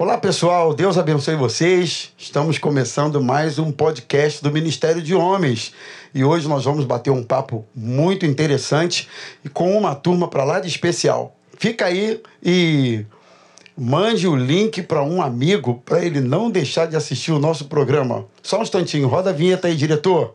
Olá pessoal, Deus abençoe vocês. Estamos começando mais um podcast do Ministério de Homens e hoje nós vamos bater um papo muito interessante e com uma turma para lá de especial. Fica aí e mande o link para um amigo para ele não deixar de assistir o nosso programa. Só um instantinho, roda a vinheta aí, diretor.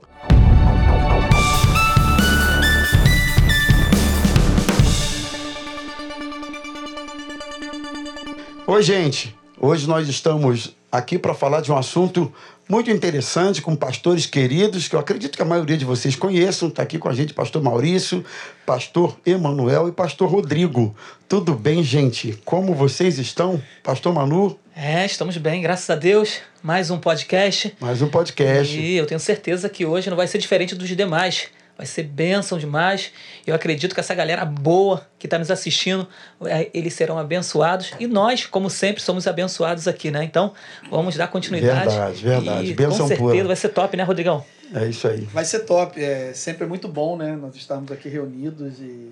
Oi, gente. Hoje nós estamos aqui para falar de um assunto muito interessante com pastores queridos, que eu acredito que a maioria de vocês conheçam. Está aqui com a gente pastor Maurício, pastor Emanuel e pastor Rodrigo. Tudo bem, gente? Como vocês estão? Pastor Manu? É, estamos bem, graças a Deus. Mais um podcast. Mais um podcast. E eu tenho certeza que hoje não vai ser diferente dos demais. Vai ser bênção demais. Eu acredito que essa galera boa que está nos assistindo, é, eles serão abençoados. E nós, como sempre, somos abençoados aqui, né? Então, vamos dar continuidade. Verdade, verdade. E, Bênção com certeza pura. vai ser top, né, Rodrigão? É isso aí. Vai ser top. É sempre muito bom, né? Nós estarmos aqui reunidos e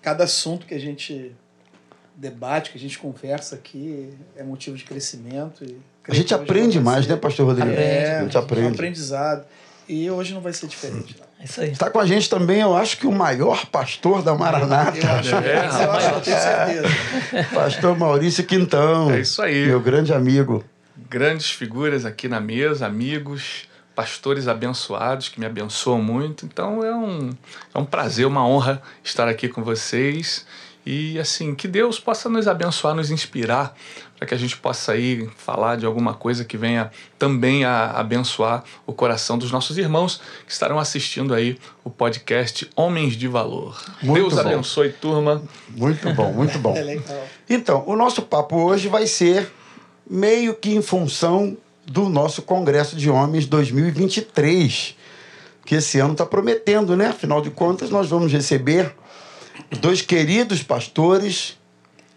cada assunto que a gente debate, que a gente conversa aqui é motivo de crescimento. E A gente aprende mais, né, pastor Rodrigo? É, a gente um aprende. aprendizado. E hoje não vai ser diferente. não. É isso aí. Está com a gente também, eu acho que o maior pastor da Maranata, Eu acho, É, eu, acho, eu tenho certeza. pastor Maurício Quintão. É isso aí. Meu grande amigo. Grandes figuras aqui na mesa, amigos, pastores abençoados que me abençoam muito. Então é um, é um prazer, uma honra estar aqui com vocês. E assim, que Deus possa nos abençoar, nos inspirar, para que a gente possa aí falar de alguma coisa que venha também a abençoar o coração dos nossos irmãos que estarão assistindo aí o podcast Homens de Valor. Muito Deus bom. abençoe, turma. Muito bom, muito bom. É. Então, o nosso papo hoje vai ser meio que em função do nosso Congresso de Homens 2023, que esse ano está prometendo, né? Afinal de contas, nós vamos receber dois queridos pastores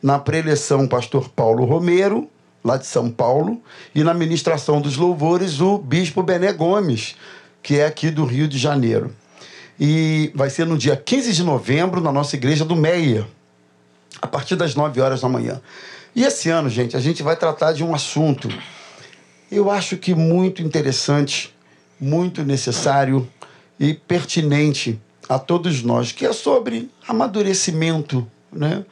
na preleção, pastor Paulo Romero, lá de São Paulo, e na ministração dos louvores, o bispo Bené Gomes, que é aqui do Rio de Janeiro. E vai ser no dia 15 de novembro, na nossa igreja do Meia, a partir das 9 horas da manhã. E esse ano, gente, a gente vai tratar de um assunto, eu acho que muito interessante, muito necessário e pertinente a todos nós, que é sobre amadurecimento, né?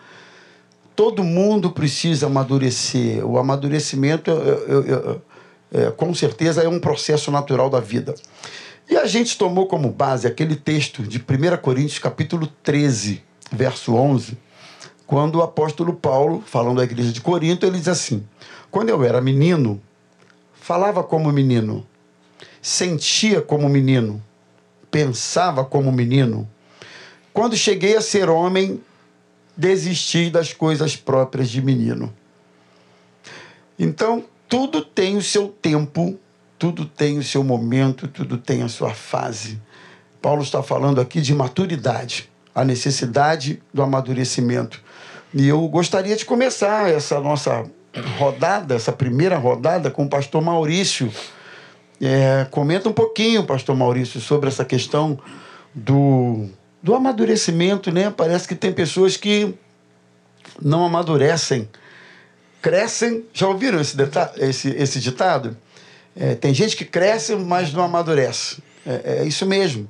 Todo mundo precisa amadurecer. O amadurecimento, é, com certeza, é um processo natural da vida. E a gente tomou como base aquele texto de 1 Coríntios, capítulo 13, verso 11, quando o apóstolo Paulo, falando da igreja de Corinto, ele diz assim: Quando eu era menino, falava como menino, sentia como menino, pensava como menino. Quando cheguei a ser homem, desisti das coisas próprias de menino. Então, tudo tem o seu tempo, tudo tem o seu momento, tudo tem a sua fase. Paulo está falando aqui de maturidade, a necessidade do amadurecimento. E eu gostaria de começar essa nossa rodada, essa primeira rodada, com o pastor Maurício. É, comenta um pouquinho, pastor Maurício, sobre essa questão do, do amadurecimento, né? Parece que tem pessoas que não amadurecem, crescem. Já ouviram esse, esse, esse ditado? É, tem gente que cresce, mas não amadurece. É, é isso mesmo.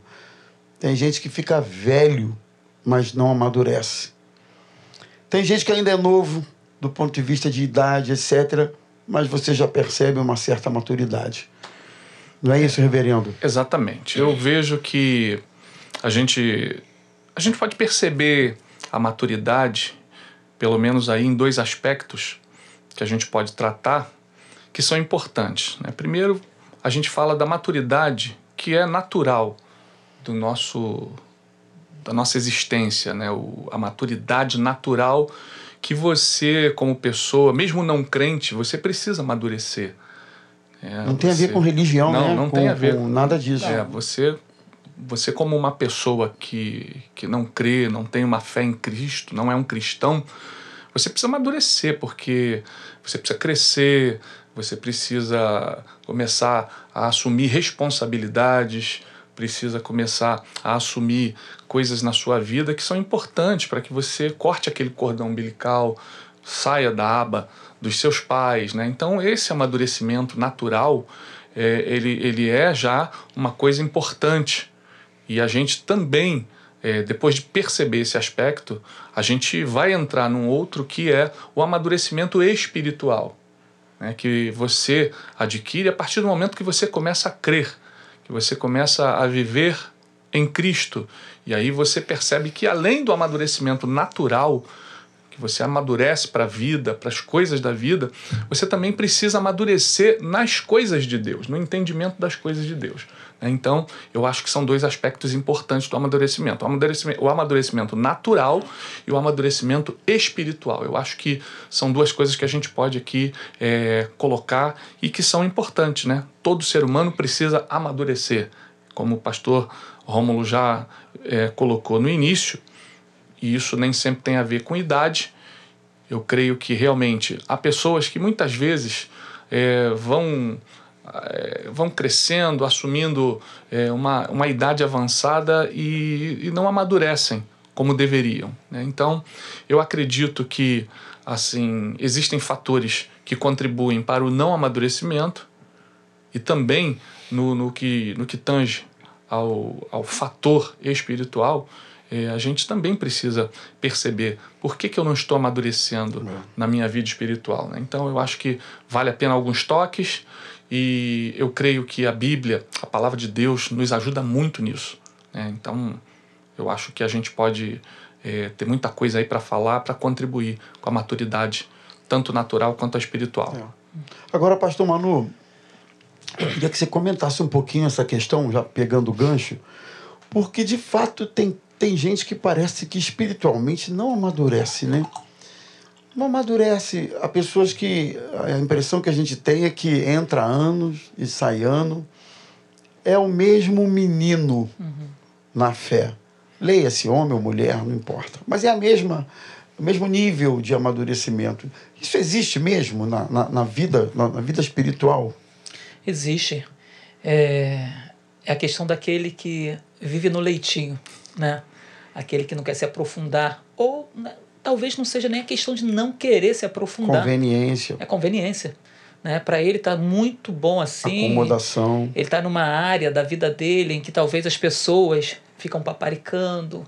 Tem gente que fica velho, mas não amadurece. Tem gente que ainda é novo, do ponto de vista de idade, etc., mas você já percebe uma certa maturidade. Não é isso, reverendo? Exatamente. Eu vejo que a gente a gente pode perceber a maturidade, pelo menos aí em dois aspectos que a gente pode tratar, que são importantes. Né? Primeiro, a gente fala da maturidade que é natural do nosso da nossa existência, né? O, a maturidade natural que você, como pessoa, mesmo não crente, você precisa amadurecer. É, Não tem a ver você- com religião, Não, né? não com, tem a ver. com nada disso. É, você, você como uma pessoa que, que não crê, não tem uma fé em Cristo, não é um cristão, você precisa amadurecer, porque você precisa crescer, você precisa começar a assumir responsabilidades, precisa começar a assumir coisas na sua vida que são importantes para que você corte aquele cordão umbilical, saia da aba dos seus pais, né? Então esse amadurecimento natural é, ele, ele é já uma coisa importante e a gente também é, depois de perceber esse aspecto, a gente vai entrar num outro que é o amadurecimento espiritual, né, que você adquire a partir do momento que você começa a crer, que você começa a viver em Cristo. E aí você percebe que além do amadurecimento natural, que você amadurece para a vida, para as coisas da vida, você também precisa amadurecer nas coisas de Deus, no entendimento das coisas de Deus. Né? Então, eu acho que são dois aspectos importantes do amadurecimento: o amadurecimento, o amadurecimento natural e o amadurecimento espiritual. Eu acho que são duas coisas que a gente pode aqui é, colocar e que são importantes. Né? Todo ser humano precisa amadurecer, como o pastor Rômulo já é, colocou no início e isso nem sempre tem a ver com idade. Eu creio que realmente há pessoas que muitas vezes é, vão, é, vão crescendo, assumindo é, uma, uma idade avançada e, e não amadurecem como deveriam. Né? Então, eu acredito que assim existem fatores que contribuem para o não amadurecimento e também no, no, que, no que tange ao, ao fator espiritual, é, a gente também precisa perceber por que, que eu não estou amadurecendo é. na minha vida espiritual. Né? Então eu acho que vale a pena alguns toques e eu creio que a Bíblia, a palavra de Deus, nos ajuda muito nisso. Né? Então eu acho que a gente pode é, ter muita coisa aí para falar, para contribuir com a maturidade, tanto natural quanto a espiritual. É. Agora, Pastor Manu, eu queria que você comentasse um pouquinho essa questão, já pegando o gancho, porque de fato tem tem gente que parece que espiritualmente não amadurece, né? Não amadurece. Há pessoas que a impressão que a gente tem é que entra anos e sai ano. É o mesmo menino uhum. na fé. Leia-se homem ou mulher, não importa. Mas é a mesma, o mesmo nível de amadurecimento. Isso existe mesmo na, na, na vida, na, na, vida espiritual? Existe. É, é a questão daquele que vive no leitinho né? Aquele que não quer se aprofundar ou né, talvez não seja nem a questão de não querer se aprofundar. Conveniência. É conveniência. Né? Para ele tá muito bom assim. Acomodação. Ele está numa área da vida dele em que talvez as pessoas ficam paparicando.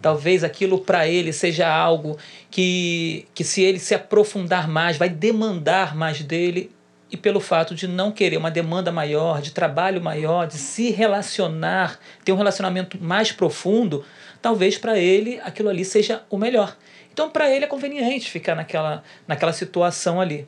Talvez aquilo para ele seja algo que, que, se ele se aprofundar mais, vai demandar mais dele. E pelo fato de não querer uma demanda maior, de trabalho maior, de se relacionar, ter um relacionamento mais profundo, talvez para ele aquilo ali seja o melhor. Então, para ele é conveniente ficar naquela, naquela situação ali.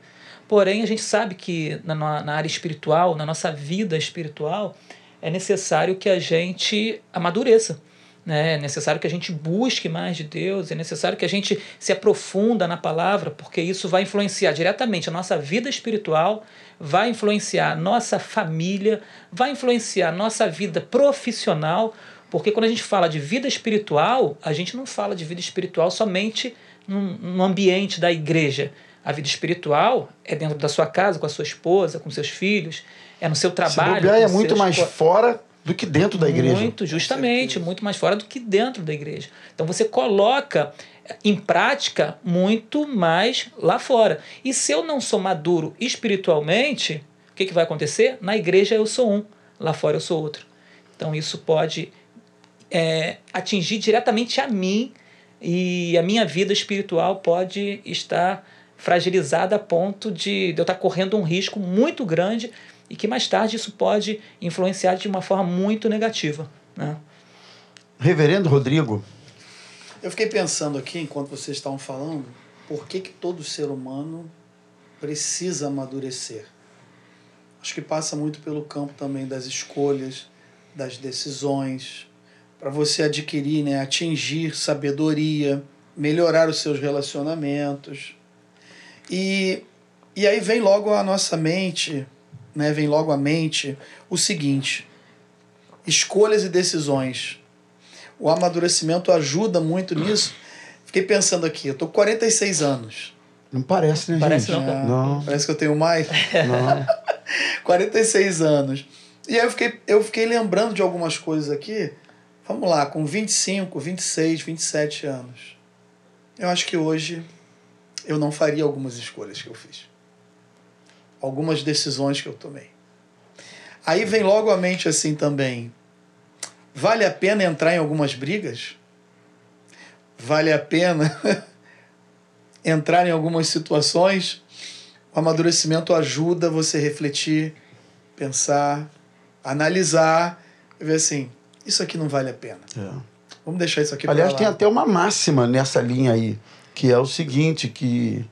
Porém, a gente sabe que na, na área espiritual, na nossa vida espiritual, é necessário que a gente amadureça. Né? É necessário que a gente busque mais de Deus, é necessário que a gente se aprofunda na palavra, porque isso vai influenciar diretamente a nossa vida espiritual, vai influenciar a nossa família, vai influenciar a nossa vida profissional, porque quando a gente fala de vida espiritual, a gente não fala de vida espiritual somente no ambiente da igreja. A vida espiritual é dentro da sua casa, com a sua esposa, com seus filhos, é no seu trabalho. Se é muito mais fora do que dentro da igreja. Muito, justamente, muito mais fora do que dentro da igreja. Então você coloca em prática muito mais lá fora. E se eu não sou maduro espiritualmente, o que, que vai acontecer? Na igreja eu sou um, lá fora eu sou outro. Então isso pode é, atingir diretamente a mim e a minha vida espiritual pode estar fragilizada a ponto de, de eu estar correndo um risco muito grande e que mais tarde isso pode influenciar de uma forma muito negativa. Né? Reverendo Rodrigo. Eu fiquei pensando aqui, enquanto vocês estavam falando, por que, que todo ser humano precisa amadurecer? Acho que passa muito pelo campo também das escolhas, das decisões, para você adquirir, né, atingir sabedoria, melhorar os seus relacionamentos. E, e aí vem logo à nossa mente, né, vem logo à mente o seguinte: escolhas e decisões. O amadurecimento ajuda muito nisso. Fiquei pensando aqui, eu tô com 46 anos. Não parece, né, parece gente? Não, não. Parece que eu tenho mais. Não. 46 anos. E aí eu fiquei, eu fiquei lembrando de algumas coisas aqui vamos lá, com 25, 26, 27 anos. Eu acho que hoje eu não faria algumas escolhas que eu fiz. Algumas decisões que eu tomei. Aí vem logo à mente assim também: vale a pena entrar em algumas brigas? Vale a pena entrar em algumas situações? O amadurecimento ajuda você a refletir, pensar, analisar e ver assim: isso aqui não vale a pena. É. Vamos deixar isso aqui Aliás, tem até uma máxima nessa linha aí, que é o seguinte, que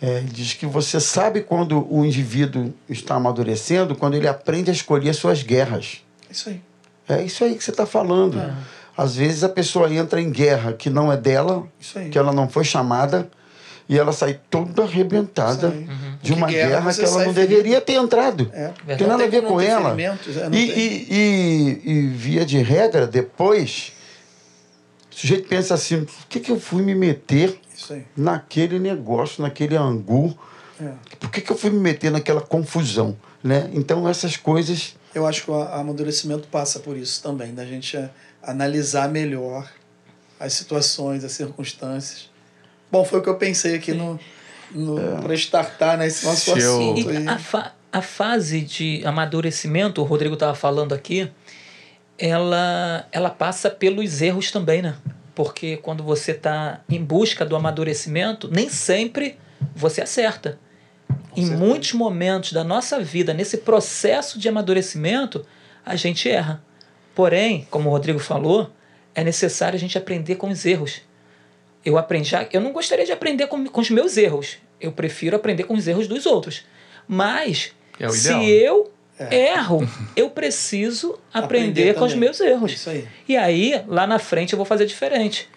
é, diz que você sabe quando o indivíduo está amadurecendo, quando ele aprende a escolher suas guerras. Isso aí. É isso aí que você está falando. Às vezes a pessoa entra em guerra que não é dela, que ela não foi chamada, e ela sai toda arrebentada Isso aí. de uma guerra guerra que ela sai não ferido. deveria ter entrado. É. Não tem nada a ver com ela. é, E, e, e, e, via de regra, depois, o sujeito pensa assim: por que, que eu fui me meter Isso aí. naquele negócio, naquele angu? É. Por que, que eu fui me meter naquela confusão? Né? Então, essas coisas. Eu acho que o amadurecimento passa por isso também, da gente a- analisar melhor as situações, as circunstâncias. Bom, foi o que eu pensei aqui no, no para startar né, esse nosso assunto. E a, fa- a fase de amadurecimento, o Rodrigo estava falando aqui, ela, ela passa pelos erros também, né? Porque quando você está em busca do amadurecimento, nem sempre você acerta. em certeza. muitos momentos da nossa vida, nesse processo de amadurecimento, a gente erra. Porém, como o Rodrigo falou, é necessário a gente aprender com os erros. Eu aprendi, já- eu não gostaria de aprender com, com os meus erros. Eu prefiro aprender com os erros dos outros. Mas É se ideal, eu erro, eu preciso aprender, com os meus erros. Isso aí. E aí, lá na frente, eu vou fazer diferente.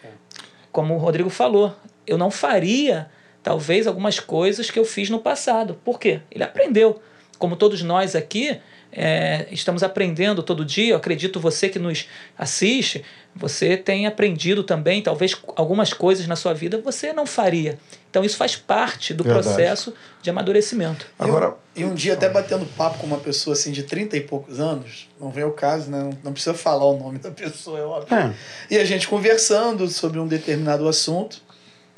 Como o Rodrigo falou, eu não faria, talvez, algumas coisas que eu fiz no passado. Por quê? Ele aprendeu. Como todos nós aqui, é, estamos aprendendo todo dia. Eu acredito você que nos assiste, você tem aprendido também, talvez algumas coisas na sua vida você não faria. Então, isso faz parte do Verdade. processo de amadurecimento. Agora, E um dia, até batendo papo com uma pessoa assim de 30 e poucos anos, não vem o caso, né? Não, precisa falar o nome da pessoa, é óbvio. é, E a gente conversando sobre um determinado assunto.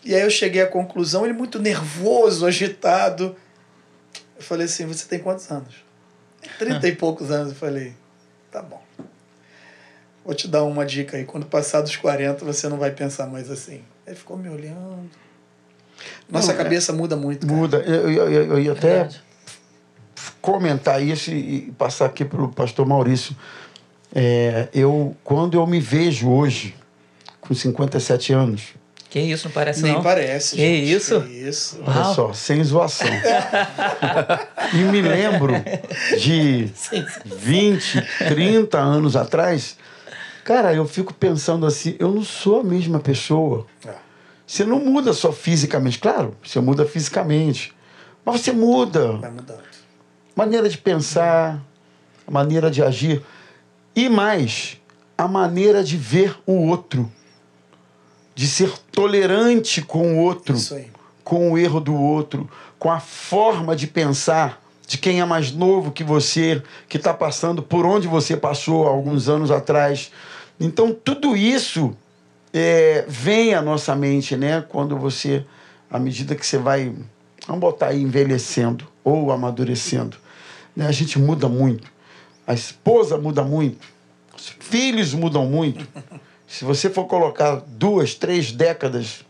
E aí eu cheguei à conclusão, ele muito nervoso, agitado. Eu falei assim, você tem quantos anos? Trinta e poucos anos. Eu falei, tá bom. Vou te dar uma dica aí. Quando passar dos 40, você não vai pensar mais assim. Ele ficou me olhando. Nossa Não, é- cabeça muda muito. cara. muda. Eu, eu, eu, eu ia até Verdade. comentar isso e, e passar aqui para o pastor Maurício. É, eu, quando eu me vejo hoje, com 57 anos, Que isso, não parece Nem não? parece. Que gente. isso? Que isso. olha Uau. só, sem zoação. e me lembro de 20, 30 anos atrás, cara, eu fico pensando assim, eu não sou a mesma pessoa. É. Você não muda só fisicamente, claro, você muda fisicamente, mas você muda Vai mudando. maneira de pensar, maneira de agir e mais a maneira de ver o outro, de ser tolerante com o outro, com o erro do outro, com a forma de pensar de quem é mais novo que você, que está passando por onde você passou alguns anos atrás. Então tudo isso é, vem à nossa mente, né? Quando você, à medida que você vai, vamos botar aí, envelhecendo ou amadurecendo, né? a gente muda muito. A esposa muda muito, os filhos mudam muito. Se você for colocar duas, três décadas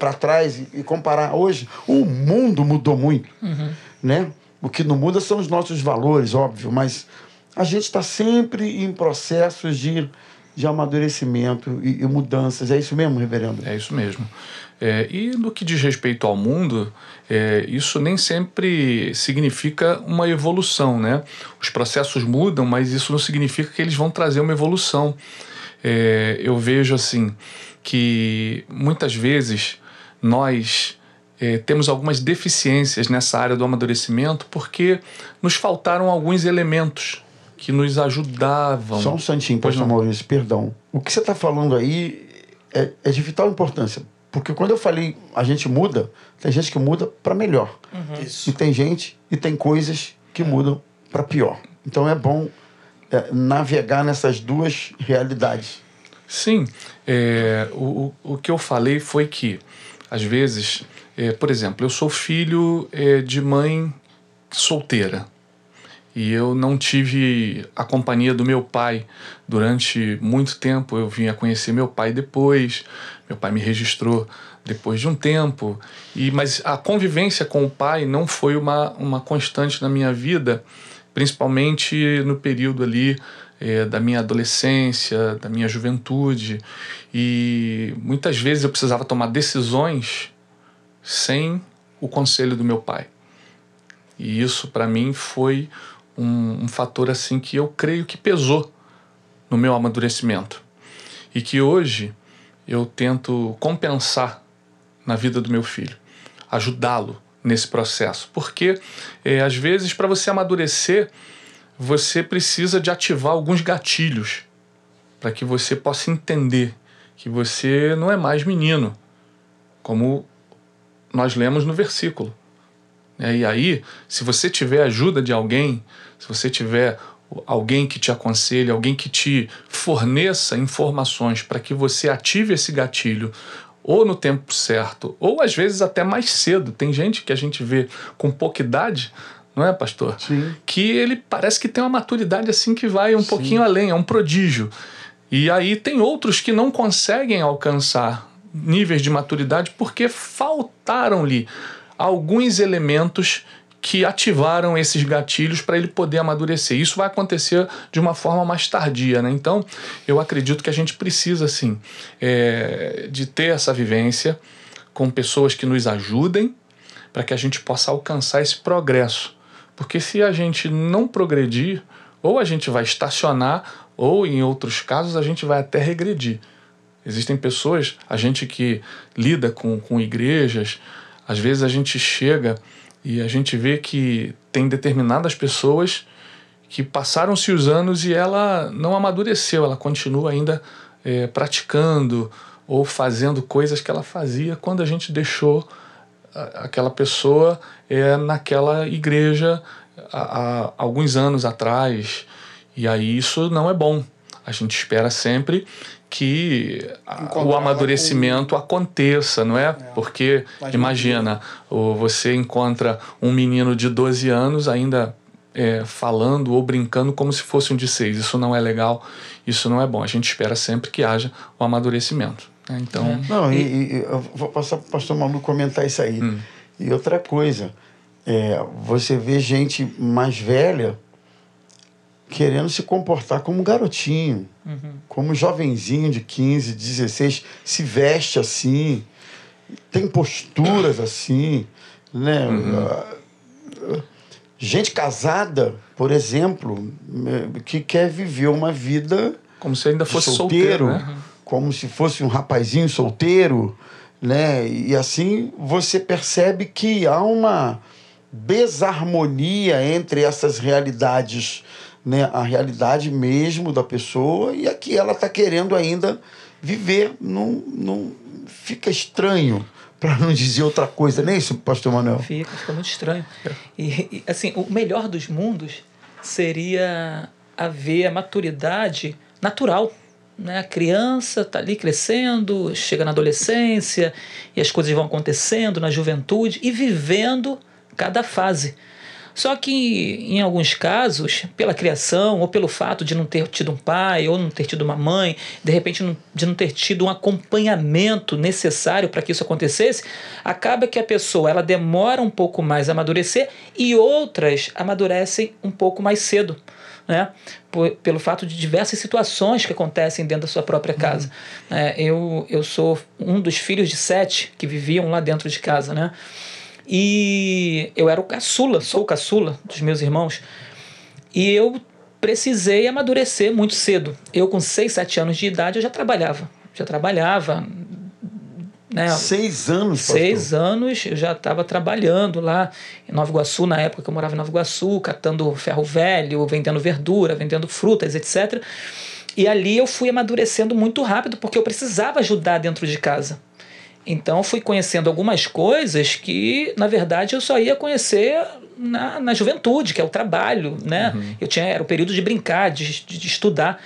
para trás e, e comparar hoje, o mundo mudou muito, né? O que não muda são os nossos valores, óbvio, mas a gente está sempre em processos de, de amadurecimento e, e mudanças. É isso mesmo, reverendo? É isso mesmo. É, e no que diz respeito ao mundo, é, isso nem sempre significa uma evolução, né? Os processos mudam, mas isso não significa que eles vão trazer uma evolução. É, eu vejo assim que muitas vezes nós é, temos algumas deficiências nessa área do amadurecimento porque nos faltaram alguns elementos que nos ajudavam. Só um santinho, Pois pastor não. Maurício, perdão. O que você está falando aí é, é de vital importância. Porque quando eu falei a gente muda, tem gente que muda para melhor. Isso. E tem gente e tem coisas que mudam para pior. Então é bom é, navegar nessas duas realidades. Sim, é, o, o o que eu falei foi que, às vezes, É, por exemplo, eu sou filho é, de mãe solteira e eu não tive a companhia do meu pai durante muito tempo. Eu vim a conhecer meu pai depois. Meu pai me registrou depois de um tempo. E mas a convivência com o pai não foi uma, uma constante na minha vida, principalmente no período ali é, da minha adolescência, da minha juventude. E muitas vezes eu precisava tomar decisões sem o conselho do meu pai. E isso para mim foi um, um fator assim que eu creio que pesou no meu amadurecimento e que hoje eu tento compensar na vida do meu filho, ajudá-lo nesse processo, porque é, às vezes para você amadurecer você precisa de ativar alguns gatilhos para que você possa entender que você não é mais menino, como nós lemos no versículo. E aí, se você tiver ajuda de alguém, se você tiver alguém que te aconselhe, alguém que te forneça informações para que você ative esse gatilho ou no tempo certo, ou às vezes até mais cedo. Tem gente que a gente vê com pouca idade, não é, pastor? Sim. Que ele parece que tem uma maturidade assim que vai um Sim. pouquinho além, é um prodígio. E aí tem outros que não conseguem alcançar níveis de maturidade porque faltaram-lhe alguns elementos que ativaram esses gatilhos para ele poder amadurecer. Isso vai acontecer de uma forma mais tardia, né? Então, eu acredito que a gente precisa, assim, é, de ter essa vivência com pessoas que nos ajudem para que a gente possa alcançar esse progresso. Porque se a gente não progredir, ou a gente vai estacionar, ou em outros casos a gente vai até regredir. Existem pessoas, a gente que lida com, com igrejas, às vezes a gente chega e a gente vê que tem determinadas pessoas que passaram-se os anos e ela não amadureceu, ela continua ainda é, praticando ou fazendo coisas que ela fazia quando a gente deixou aquela pessoa é, naquela igreja há, há alguns anos atrás. E aí isso não é bom. A gente espera sempre que o amadurecimento com... aconteça, não é? é. Porque, imagina, você encontra um menino de 12 anos ainda é, falando ou brincando como se fosse um de 6. Isso não é legal, isso não é bom. A gente espera sempre que haja o amadurecimento. Né? Então, é. Não, e, e, eu vou passar para o pastor Malu comentar isso aí. Hum. E outra coisa, é, você vê gente mais velha querendo se comportar como garotinho, uhum. como jovenzinho de 15, 16, se veste assim, tem posturas assim, né? Uhum. Gente casada, por exemplo, que quer viver uma vida como se ainda fosse solteiro, solteiro né? como se fosse um rapazinho solteiro, né? E assim você percebe que há uma desarmonia entre essas realidades né, a realidade mesmo da pessoa e a que ela está querendo ainda viver. Não, não fica estranho para não dizer outra coisa, nem é isso, pastor Manuel? Fica, fica muito estranho. E, e, assim, o melhor dos mundos seria haver a maturidade natural. Né? A criança está ali crescendo, chega na adolescência e as coisas vão acontecendo na juventude e vivendo cada fase. Só que, em alguns casos, pela criação, ou pelo fato de não ter tido um pai, ou não ter tido uma mãe, de repente de não ter tido um acompanhamento necessário para que isso acontecesse, acaba que a pessoa ela demora um pouco mais a amadurecer e outras amadurecem um pouco mais cedo. Né? Por, pelo fato de diversas situações que acontecem dentro da sua própria casa. Uhum. É, eu, eu sou um dos filhos de sete que viviam lá dentro de casa. Né? E eu era o caçula, sou o caçula dos meus irmãos. E eu precisei amadurecer muito cedo. Eu, com 6, 7 anos de idade, eu já trabalhava. Já trabalhava. Né? Seis anos, Seis pastor. anos eu já estava trabalhando lá em Nova Iguaçu, na época que eu morava em Nova Iguaçu, catando ferro velho, vendendo verdura, vendendo frutas, etc. E ali eu fui amadurecendo muito rápido, porque eu precisava ajudar dentro de casa. Então fui conhecendo algumas coisas que, na verdade, eu só ia conhecer na, na juventude, que é o trabalho, né? Uhum. Eu tinha era o período de brincar, de, de, estudar.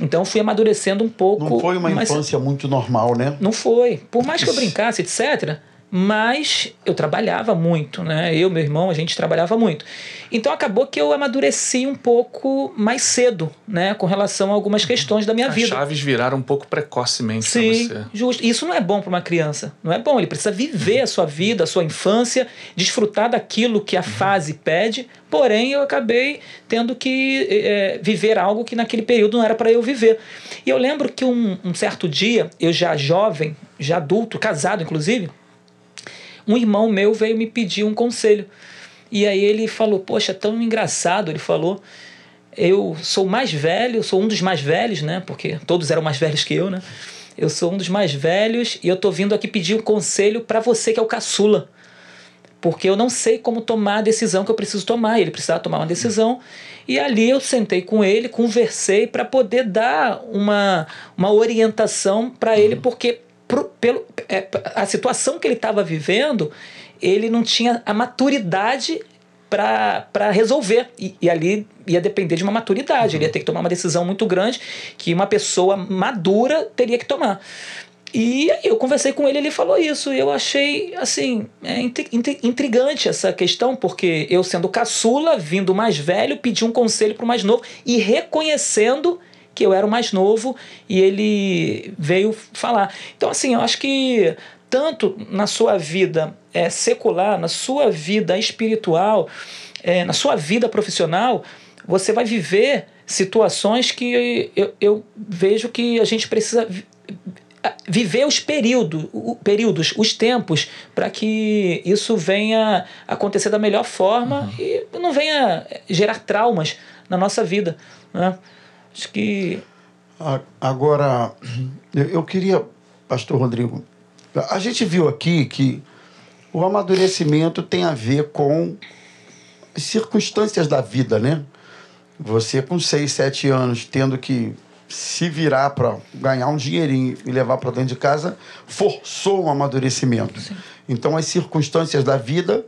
Então fui amadurecendo um pouco. Não foi uma infância muito normal, né? Não foi. Por mais que eu brincasse, etc., mas eu trabalhava muito, né? Eu, meu irmão, a gente trabalhava muito. Então acabou que eu amadureci um pouco mais cedo, né? Com relação a algumas questões da minha As vida. chaves viraram um pouco precocemente pra Sim, você. justo. Isso não é bom para uma criança. Não é bom. Ele precisa viver a sua vida, a sua infância, desfrutar daquilo que a fase pede. Porém, eu acabei tendo que eh, viver algo que naquele período não era para eu viver. E eu lembro que um, um certo dia, eu já jovem, já adulto, casado inclusive, um irmão meu veio me pedir um conselho. E aí ele falou: Poxa, tão engraçado. Ele falou: Eu sou mais velho, sou um dos mais velhos, né? Porque todos eram mais velhos que eu, né? Eu sou um dos mais velhos e eu tô vindo aqui pedir um conselho para você que é o caçula. Porque eu não sei como tomar a decisão que eu preciso tomar. Ele precisava tomar uma decisão. E ali eu sentei com ele, conversei para poder dar uma, uma orientação para ele, porque pro, pelo, é, a situação que ele estava vivendo, ele não tinha a maturidade para resolver. E, e ali ia depender de uma maturidade. Ele ia ter que tomar uma decisão muito grande que uma pessoa madura teria que tomar. E eu conversei com ele, ele falou isso. E eu achei, assim, é intri- intri- intrigante essa questão, porque eu, sendo caçula, vindo mais velho, pedi um conselho para o mais novo e reconhecendo que eu era o mais novo e ele veio falar. Então, assim, eu acho que tanto na sua vida é, secular, na sua vida espiritual, é, na sua vida profissional, você vai viver situações que eu, eu vejo que a gente precisa viver os períodos, o- períodos, os tempos, para que isso venha acontecer da melhor forma e não venha gerar traumas na nossa vida. Né? Acho que Agora, eu queria, Pastor Rodrigo, a gente viu aqui que o amadurecimento tem a ver com as circunstâncias da vida, né? Você com 6, 7 anos tendo que se virar para ganhar um dinheirinho e levar para dentro de casa, forçou um amadurecimento. Então, as circunstâncias da vida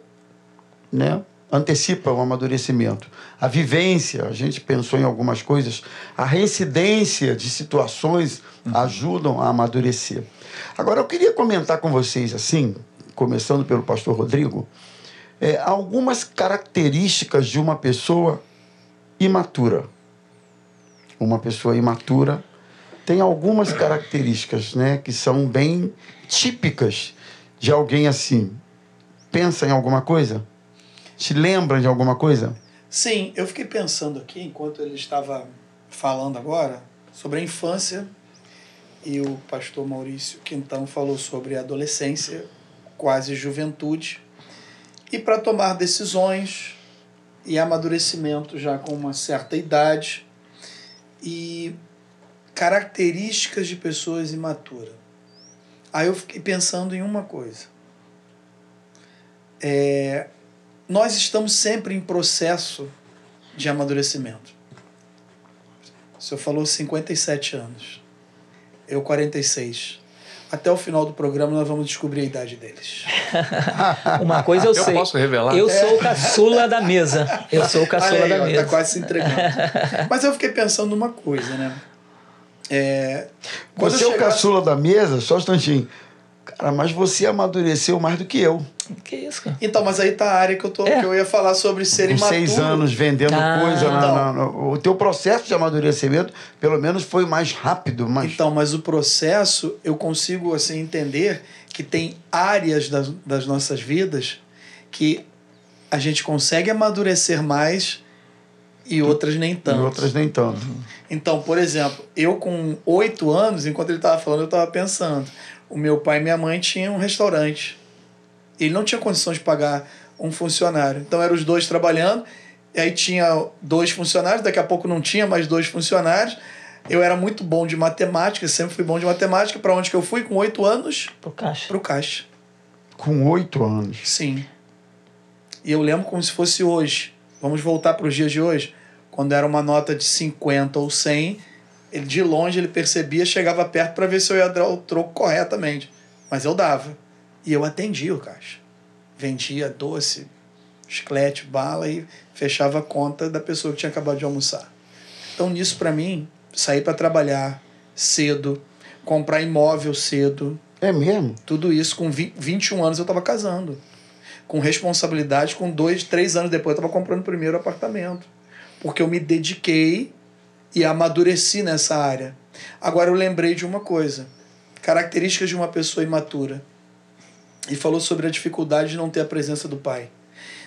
né, antecipa o amadurecimento. A vivência, a gente pensou em algumas coisas, a reincidência de situações ajudam a amadurecer. Agora, eu queria comentar com vocês, assim, começando pelo pastor Rodrigo, é, algumas características de uma pessoa imatura. Uma pessoa imatura tem algumas características né, que são bem típicas de alguém assim. Pensa em alguma coisa? Te lembra de alguma coisa? Sim, eu fiquei pensando aqui, enquanto ele estava falando agora, sobre a infância, e o pastor Maurício Quintão falou sobre a adolescência, quase juventude, e para tomar decisões e amadurecimento já com uma certa idade, e características de pessoas imaturas. Aí eu fiquei pensando em uma coisa. É, nós estamos sempre em processo de amadurecimento. O senhor falou 57 anos. Eu 46. Até o final do programa nós vamos descobrir a idade deles. uma coisa eu, Eu sei. posso revelar? Eu sou o caçula da mesa. Eu sou o caçula Aí, da ó, mesa. Tá quase se entregando. Mas eu fiquei pensando numa coisa, né? É, você eu é o chegar- caçula da mesa, só um instantinho. Cara, mas você amadureceu mais do que eu. Que isso, cara? Então, mas aí tá a área que eu, tô, É. que eu ia falar sobre ser imaturo. seis anos vendendo Ah. coisa. na- Então. na- na- o teu processo de amadurecimento, pelo menos, foi mais rápido. Mais... Então, mas o processo, eu consigo assim entender que tem áreas das, das nossas vidas que a gente consegue amadurecer mais e outras nem e tanto. outras nem tanto. Então, por exemplo, eu com oito anos, enquanto ele estava falando, eu estava pensando. O meu pai e minha mãe tinham um restaurante. Ele não tinha condições de pagar um funcionário. Então, eram os dois trabalhando. E aí tinha dois funcionários, daqui a pouco não tinha mais dois funcionários. Eu era muito bom de matemática, sempre fui bom de matemática. Para onde que eu fui? Com oito anos? Pro caixa. Para o caixa. Com oito anos. Sim. E eu lembro como se fosse hoje. Vamos voltar para os dias de hoje. Quando era uma nota de 50 ou 100, ele de longe ele percebia, chegava perto para ver se eu ia dar o troco corretamente. Mas eu dava. E eu atendia o caixa. Vendia doce, chiclete, bala e fechava a conta da pessoa que tinha acabado de almoçar. Então nisso para mim, sair para trabalhar cedo, comprar imóvel cedo, É mesmo? Tudo isso com 20, 21 anos eu estava casando. Com responsabilidade, com dois, três anos depois eu estava comprando o primeiro apartamento. Porque eu me dediquei e amadureci nessa área. Agora eu lembrei de uma coisa: características de uma pessoa imatura. E falou sobre a dificuldade de não ter a presença do pai.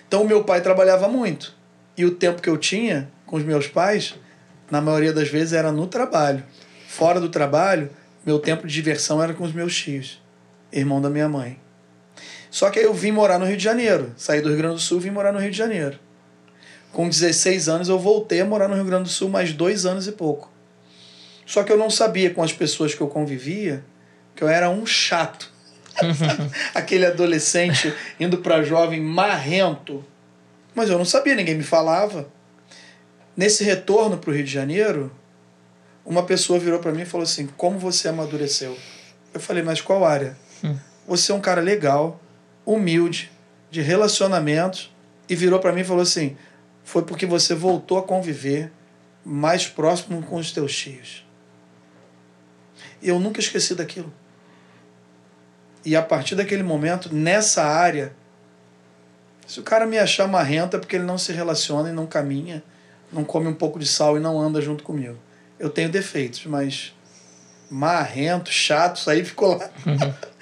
Então, meu pai trabalhava muito. E o tempo que eu tinha com os meus pais, na maioria das vezes, era no trabalho. Fora do trabalho, meu tempo de diversão era com os meus tios, irmão da minha mãe. Só que aí eu vim morar no Rio de Janeiro. Saí do Rio Grande do Sul e vim morar no Rio de Janeiro. Com 16 anos, eu voltei a morar no Rio Grande do Sul mais dois anos e pouco. Só que eu não sabia com as pessoas que eu convivia que eu era um chato. Aquele adolescente indo para jovem marrento. Mas eu não sabia, ninguém me falava. Nesse retorno para o Rio de Janeiro, uma pessoa virou para mim e falou assim: Como você amadureceu? Eu falei: Mas qual área? Hum. Você é um cara legal, humilde, de relacionamentos. E virou para mim e falou assim: Foi porque você voltou a conviver mais próximo com os teus tios. E eu nunca esqueci daquilo. E a partir daquele momento, nessa área, se o cara me achar marrento é porque ele não se relaciona e não caminha, não come um pouco de sal e não anda junto comigo. Eu tenho defeitos, mas marrento, chato, isso aí ficou lá.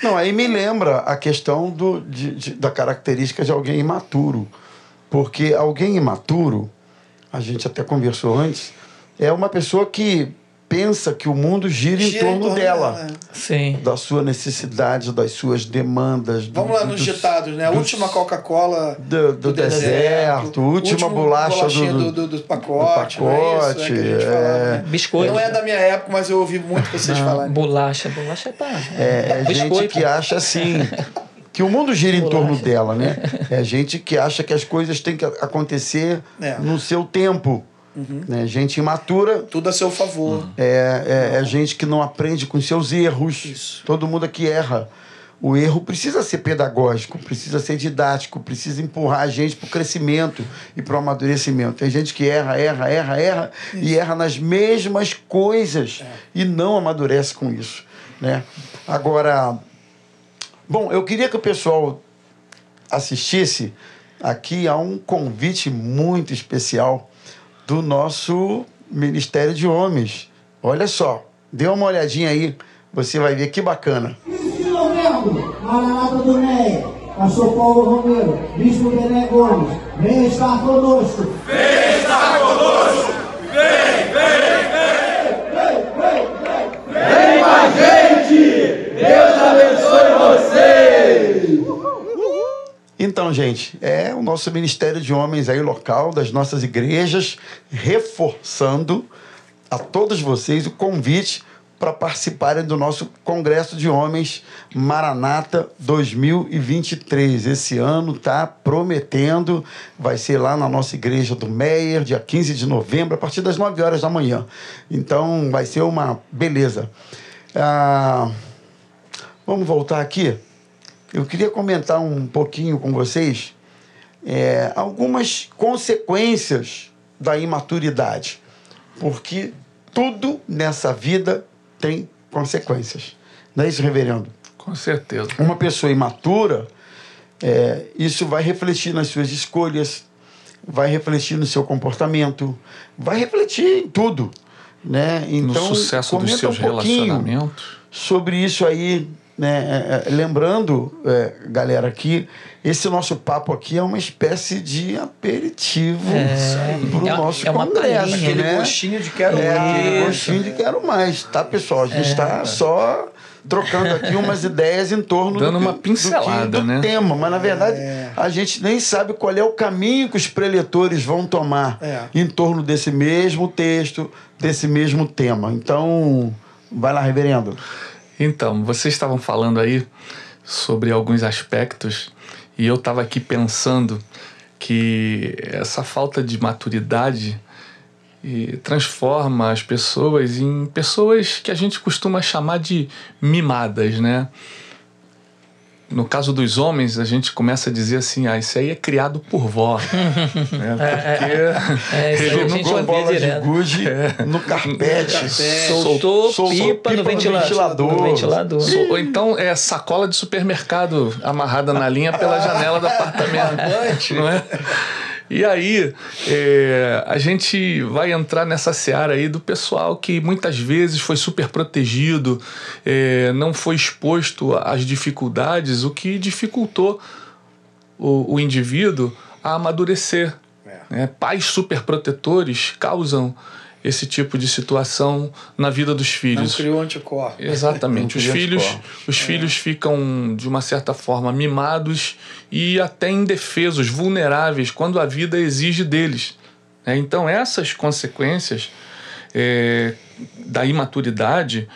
Não, aí me lembra a questão do, de, de, da característica de alguém imaturo. Porque alguém imaturo, a gente até conversou antes, é uma pessoa que pensa que o mundo gira, gira em, torno em torno, dela. dela. Sim. Da sua necessidade, das suas demandas. Vamos do, lá nos ditados, né? A última Coca-Cola do, do, do, deserto, a última bolacha do, do, do, pacote. Do pacote é isso, é, é. Biscoito. Não é da minha época, mas eu ouvi muito vocês Não, falarem. Bolacha, bolacha é pá. É, é gente que acha assim. que o mundo gira em torno dela, né? É gente que acha que as coisas têm que acontecer é. no seu tempo. Uhum. Né? Gente imatura. Tudo a seu favor. É, é, é, gente que não aprende com seus erros. Isso. Todo mundo aqui erra. O erro precisa ser pedagógico, precisa ser didático, precisa empurrar a gente para o crescimento e para o amadurecimento. Tem gente que erra, erra, erra, erra isso. e erra nas mesmas coisas é. e não amadurece com isso. Né? Agora, bom, eu queria que o pessoal assistisse aqui a um convite muito especial do nosso Ministério de Homens. Olha só, dê uma olhadinha aí, você vai ver que bacana. Maranata do Neia, Pastor Paulo Romero, Bispo Bené Gomes, vem estar conosco. Vem estar conosco. Vem, vem, vem. Vem, vem, vem. Vem com a gente. Deus abençoe vocês. Então, gente, é o nosso Ministério de Homens aí local, das nossas igrejas, reforçando a todos vocês o convite para participarem do nosso Congresso de Homens Maranata 2023. Esse ano tá prometendo, vai ser lá na nossa igreja do Meier, dia 15 de novembro, a partir das 9 horas da manhã. Então vai ser uma beleza. Ah, vamos voltar aqui. Eu queria comentar um pouquinho com vocês é, algumas consequências da imaturidade, porque tudo nessa vida tem consequências. Não é isso, reverendo? Com certeza. Uma pessoa imatura, é, isso vai refletir nas suas escolhas, vai refletir no seu comportamento, vai refletir em tudo. Né? Então, no sucesso dos seus um relacionamentos. Sobre isso aí né? É, é, lembrando, é, galera, que esse nosso papo aqui é uma espécie de aperitivo é, para o é, nosso é congresso. Aquele né? gostinho de quero é, mais. Aquele gostinho de quero mais, tá, pessoal? A gente está só trocando aqui umas ideias em torno Dando do, uma pincelada, do, do né? tema, mas na verdade é. a gente nem sabe qual é o caminho que os preletores vão tomar é. em torno desse mesmo texto, desse mesmo tema. Então, vai lá, reverendo. Então, vocês estavam falando aí sobre alguns aspectos e eu estava aqui pensando que essa falta de maturidade transforma as pessoas em pessoas que a gente costuma chamar de mimadas, né? No caso dos homens, a gente começa a dizer assim, ah, isso aí é criado por vó. né? Porque É, isso aí Jogou a gente ouvia bola de gude no carpete. Soltou, Soltou pipa, no, pipa no ventila- ventilador. no ventilador. Ou então é sacola de supermercado amarrada na linha pela janela do apartamento. não é? E aí, é, a gente vai entrar nessa seara aí do pessoal que muitas vezes foi super protegido, é, não foi exposto às dificuldades, o que dificultou o, o indivíduo a amadurecer. né? Pais superprotetores causam esse tipo de situação na vida dos Não filhos. criou anticorpo. Exatamente. Os Não filhos, anticorpos. os filhos ficam, de uma certa forma, mimados e até indefesos, vulneráveis, quando a vida exige deles. né? Então, essas consequências é, da imaturidade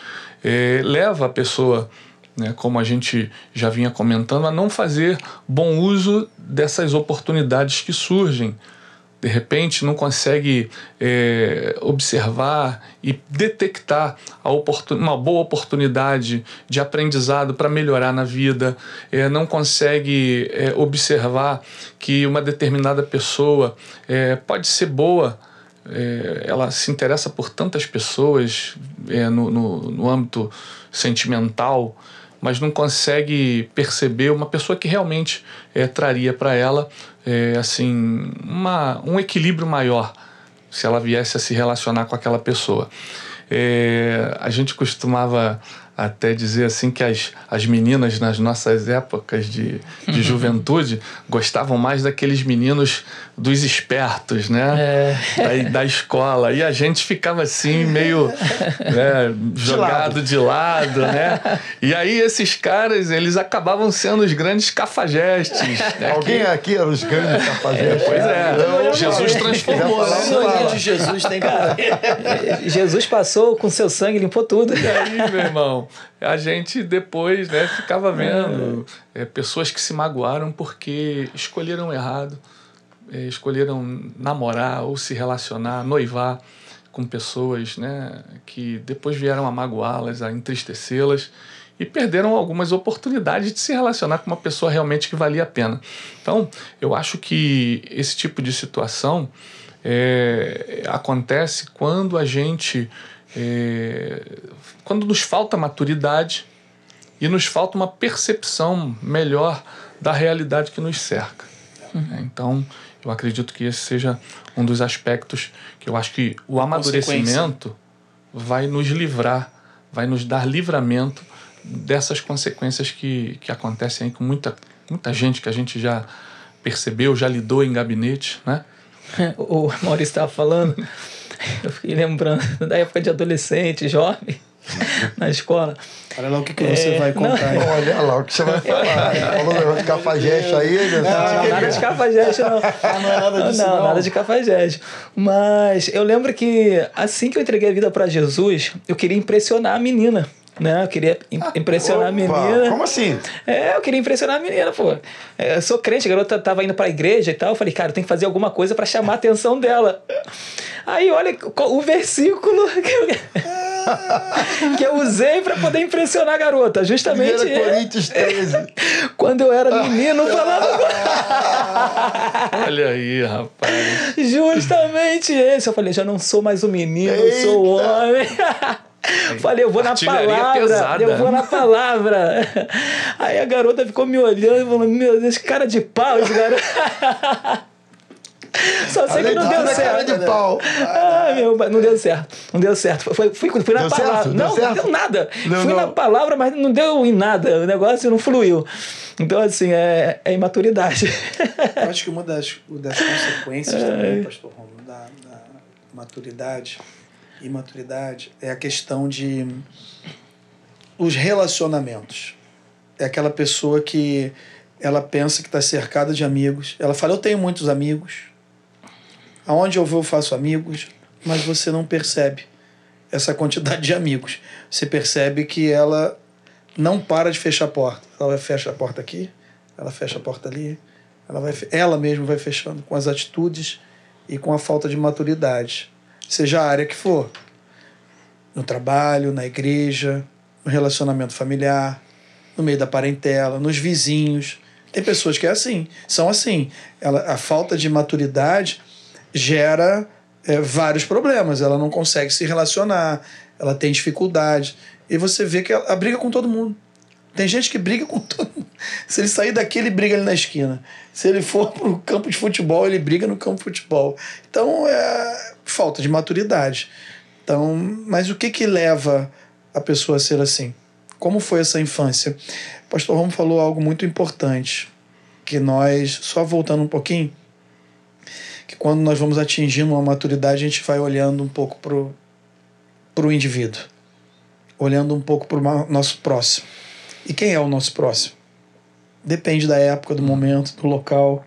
é, leva a pessoa, né, como a gente já vinha comentando, a não fazer bom uso dessas oportunidades que surgem de repente não consegue é, observar e detectar uma boa oportunidade de aprendizado para melhorar na vida, é, não consegue é, observar que uma determinada pessoa é, pode ser boa. é, ela se interessa por tantas pessoas é, no, no, no âmbito sentimental, mas não consegue perceber uma pessoa que realmente é, traria para ela é, assim uma, um equilíbrio maior se ela viesse a se relacionar com aquela pessoa. É, a gente costumava até dizer assim que as, as meninas nas nossas épocas de, de juventude gostavam mais daqueles meninos dos espertos, né? Da, da escola. E a gente ficava assim, meio né, jogado de lado, né? E aí esses caras, eles acabavam sendo os grandes cafajestes. né? Alguém aqui era os grandes capazetes? Pois é, Jesus transformou, Já né? A falava, sangue de Jesus tem que Jesus passou com seu sangue, limpou tudo. E aí, meu irmão, a gente depois né, ficava vendo é, pessoas que se magoaram porque escolheram errado, é, escolheram namorar ou se relacionar, noivar com pessoas né, que depois vieram a magoá-las, a entristecê-las e perderam algumas oportunidades de se relacionar com uma pessoa realmente que valia a pena. Então, eu acho que esse tipo de situação é, acontece quando a gente é, quando nos falta maturidade e nos falta uma percepção melhor da realidade que nos cerca. É, Então, eu acredito que esse seja um dos aspectos que eu acho que o amadurecimento vai nos livrar, vai nos dar livramento dessas consequências que, que acontecem aí com muita, muita gente que a gente já percebeu, já lidou em gabinete, né? o Maurício estava falando, eu fiquei lembrando da época de adolescente, jovem, na escola. Olha lá o que, que você vai contar. aí. Olha lá o que você vai falar. Falou negócio de cafajeste aí, né? Não, nada de cafajeste, não. não é nada disso, não, não. nada de cafajeste. Mas eu lembro que assim que eu entreguei a vida para Jesus, eu queria impressionar a menina. Né? Eu queria im- impressionar a Opa, menina. Como assim? É, eu queria impressionar a menina, pô. É, Eu sou crente, a garota tava indo pra igreja e tal. Eu falei, cara, tem que fazer alguma coisa pra chamar a atenção dela. Aí, olha o versículo que eu, que eu usei pra poder impressionar a garota. Justamente 1 Coríntios 13. quando eu era menino, falava Olha aí, rapaz. justamente esse. Eu falei, já não sou mais um menino, eu sou o homem. Falei, eu vou na palavra, pesada. eu vou na palavra. Aí a garota ficou me olhando e falou, meu Deus, que cara de pau esse garoto. Só sei que Além não de deu é cara certo. de pau. Ah, meu, não deu certo. Não deu certo. Foi, fui, fui na Deu palavra. certo? Deu não, certo? não deu nada. Não, fui não. na palavra, mas não deu em nada. O negócio não fluiu. Então, assim, é, é imaturidade. Eu acho que uma das, das consequências também, pastor Romulo, da, da maturidade e maturidade é a questão de os relacionamentos. É aquela pessoa que ela pensa que está cercada de amigos. Ela fala, eu tenho muitos amigos. Aonde eu vou eu faço amigos, mas você não percebe essa quantidade de amigos. Você percebe que ela não para de fechar a porta. Ela fecha a porta aqui, ela fecha a porta ali, ela, vai, ela mesma vai fechando com as atitudes e com a falta de maturidade. Seja a área que for. No trabalho, na igreja, no relacionamento familiar. no meio da parentela, nos vizinhos. Tem pessoas que é assim, são assim. Ela, a falta de maturidade gera é, vários problemas. Ela não consegue se relacionar, ela tem dificuldade. E você vê que ela, ela briga com todo mundo. Tem gente que briga com todo mundo. Se ele sair daqui, ele briga ali na esquina. Se ele for pro campo de futebol, ele briga no campo de futebol. Então é falta de maturidade. Então, mas o que que leva a pessoa a ser assim? Como foi essa infância? O pastor Romo falou algo muito importante, que nós, só voltando um pouquinho, que quando nós vamos atingindo uma maturidade, a gente vai olhando um pouco pro, pro indivíduo, olhando um pouco pro nosso próximo. E quem é o nosso próximo? Depende da época, do momento, do local.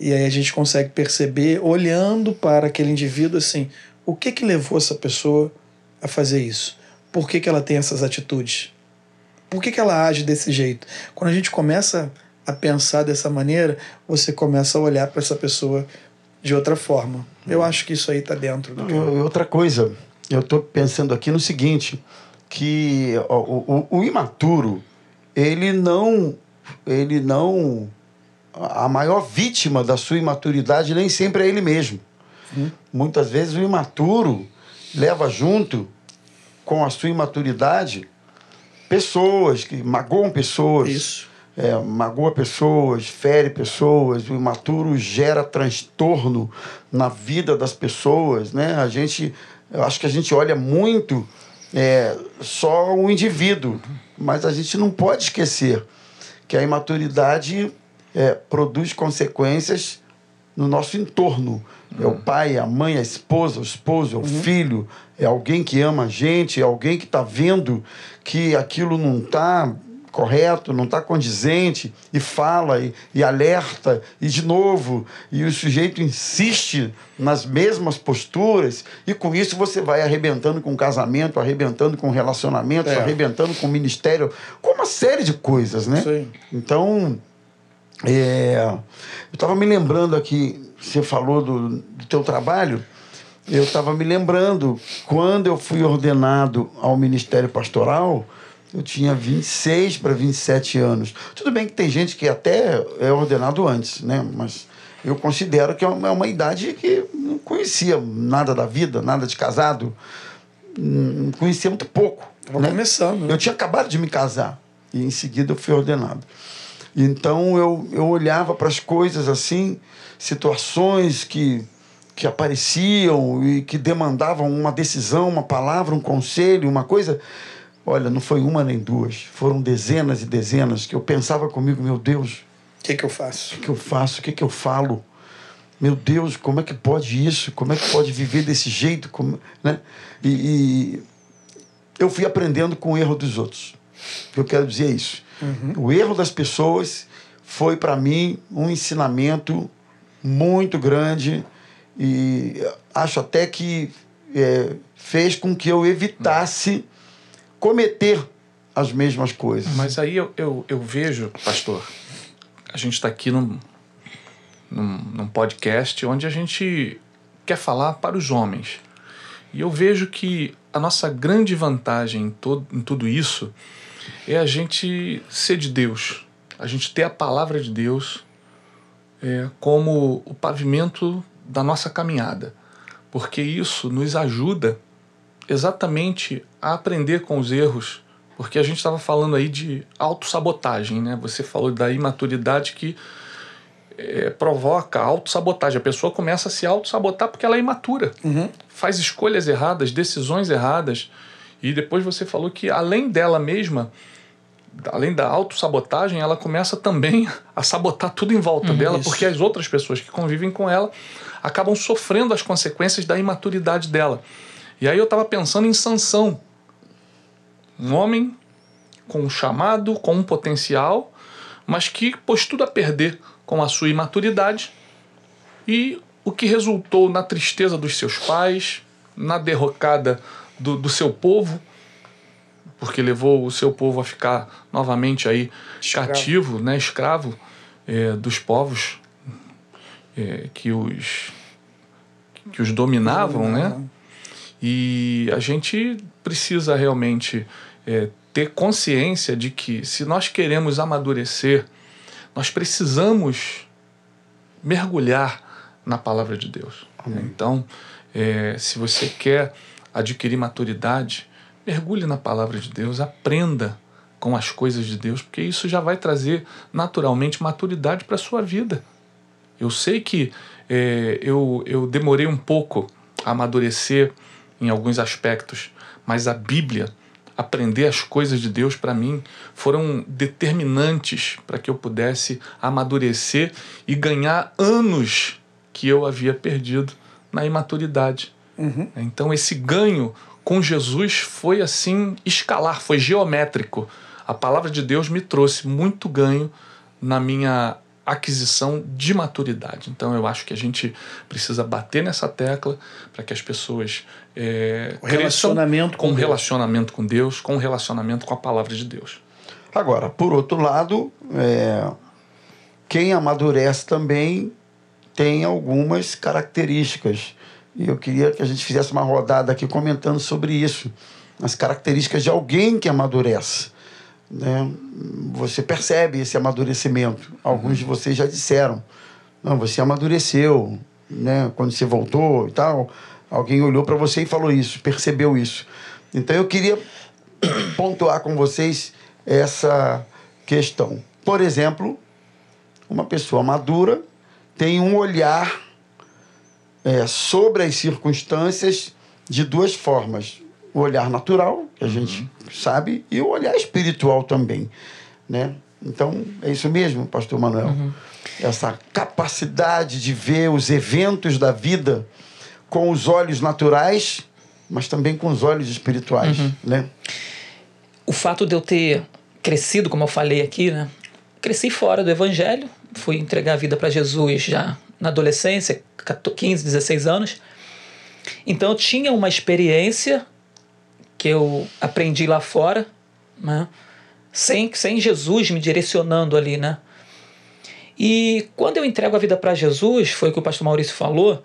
E aí a gente consegue perceber, olhando para aquele indivíduo, assim, o que que levou essa pessoa a fazer isso? Por que, que ela tem essas atitudes? Por que, que ela age desse jeito? Quando a gente começa a pensar dessa maneira, você começa a olhar para essa pessoa de outra forma. Eu acho que isso aí está dentro do que... Outra coisa, eu estou pensando aqui no seguinte, que o, o, o imaturo, ele não, ele não, a maior vítima da sua imaturidade nem sempre é ele mesmo. Muitas vezes o imaturo leva junto com a sua imaturidade pessoas que magoam pessoas. Isso. É, magoa pessoas, fere pessoas, o imaturo gera transtorno na vida das pessoas, né? A gente, eu acho que a gente olha muito é, só o indivíduo, mas a gente não pode esquecer que a imaturidade é, produz consequências no nosso entorno. É o pai, a mãe, a esposa, o esposo, é o uhum. filho, é alguém que ama a gente, é alguém que está vendo que aquilo não está correto, não está condizente, e fala, e, e, alerta, e de novo, e o sujeito insiste nas mesmas posturas, e com isso você vai arrebentando com o casamento, arrebentando com relacionamentos, é. arrebentando com o ministério, com uma série de coisas, né? Sim. Então, é, eu estava me lembrando aqui, você falou do, do teu trabalho, eu estava me lembrando, quando eu fui ordenado ao ministério pastoral, eu tinha 26 para 27 anos. Tudo bem que tem gente que até é ordenado antes, né? Mas eu considero que é uma, é uma idade que não conhecia nada da vida, nada de casado. Não conhecia muito pouco. Estava né? começando. Né? Eu tinha acabado de me casar e em seguida eu fui ordenado. Então eu, eu olhava para as coisas assim, situações que, que apareciam e que demandavam uma decisão, uma palavra, um conselho, uma coisa Olha, não foi uma nem duas, foram dezenas e dezenas que eu pensava comigo, meu Deus. O que, que eu faço? O que, que eu faço? O que, que eu falo? Meu Deus, como é que pode isso? Como é que pode viver desse jeito? Como, né? e, e eu fui aprendendo com o erro dos outros. Eu quero dizer isso. Uhum. O erro das pessoas foi para mim um ensinamento muito grande e acho até que é, fez com que eu evitasse cometer as mesmas coisas. Mas aí eu, eu, eu vejo, pastor, a gente está aqui num, num, num podcast onde a gente quer falar para os homens. E eu vejo que a nossa grande vantagem em, todo, em tudo isso é a gente ser de Deus, a gente ter a palavra de Deus é, como o pavimento da nossa caminhada, porque isso nos ajuda exatamente a aprender com os erros, porque a gente estava falando aí de autossabotagem, né? Você falou da imaturidade que é, provoca autossabotagem. A pessoa começa a se autossabotar porque ela é imatura, uhum. faz escolhas erradas, decisões erradas, e depois você falou que além dela mesma, além da autossabotagem, ela começa também a sabotar tudo em volta uhum, dela, isso. porque as outras pessoas que convivem com ela acabam sofrendo as consequências da imaturidade dela. E aí eu estava pensando em Sansão. Um homem com um chamado, com um potencial, mas que pôs tudo a perder com a sua imaturidade e o que resultou na tristeza dos seus pais, na derrocada do, do seu povo, porque levou o seu povo a ficar novamente aí escravo. cativo, né, escravo é, dos povos é, que os que os dominavam, né? E a gente precisa realmente é, ter consciência de que se nós queremos amadurecer, nós precisamos mergulhar na palavra de Deus. Então, é, se você quer adquirir maturidade, mergulhe na palavra de Deus, aprenda com as coisas de Deus, porque isso já vai trazer naturalmente maturidade para a sua vida. Eu sei que é, eu, eu demorei um pouco a amadurecer em alguns aspectos, mas a Bíblia, aprender as coisas de Deus para mim, foram determinantes para que eu pudesse amadurecer e ganhar anos que eu havia perdido na imaturidade. Uhum. Então, esse ganho com Jesus foi assim escalar, foi geométrico. A palavra de Deus me trouxe muito ganho na minha aquisição de maturidade. Então eu acho que a gente precisa bater nessa tecla para que as pessoas é, o relacionamento com, com relacionamento com Deus, com relacionamento com a palavra de Deus. Agora, por outro lado, é, quem amadurece também tem algumas características. E eu queria que a gente fizesse uma rodada aqui comentando sobre isso. As características de alguém que amadurece. Né? Você percebe esse amadurecimento. Alguns de vocês já disseram. Não, você amadureceu, né? Quando você voltou e tal, alguém olhou para você e falou isso, percebeu isso. Então eu queria pontuar com vocês essa questão. Por exemplo, uma pessoa madura tem um olhar é, sobre as circunstâncias de duas formas. O olhar natural, que a uhum. gente sabe, e o olhar espiritual também. Né? Então, é isso mesmo, pastor Manuel. Uhum. Essa capacidade de ver os eventos da vida com os olhos naturais, mas também com os olhos espirituais. Uhum. Né? O fato de eu ter crescido, como eu falei aqui, né? cresci fora do evangelho, fui entregar a vida para Jesus já na adolescência, 15, 16 anos. Então eu tinha uma experiência que eu aprendi lá fora, né? sem, sem Jesus me direcionando ali, né? E quando eu entrego a vida para Jesus, foi o que o pastor Maurício falou,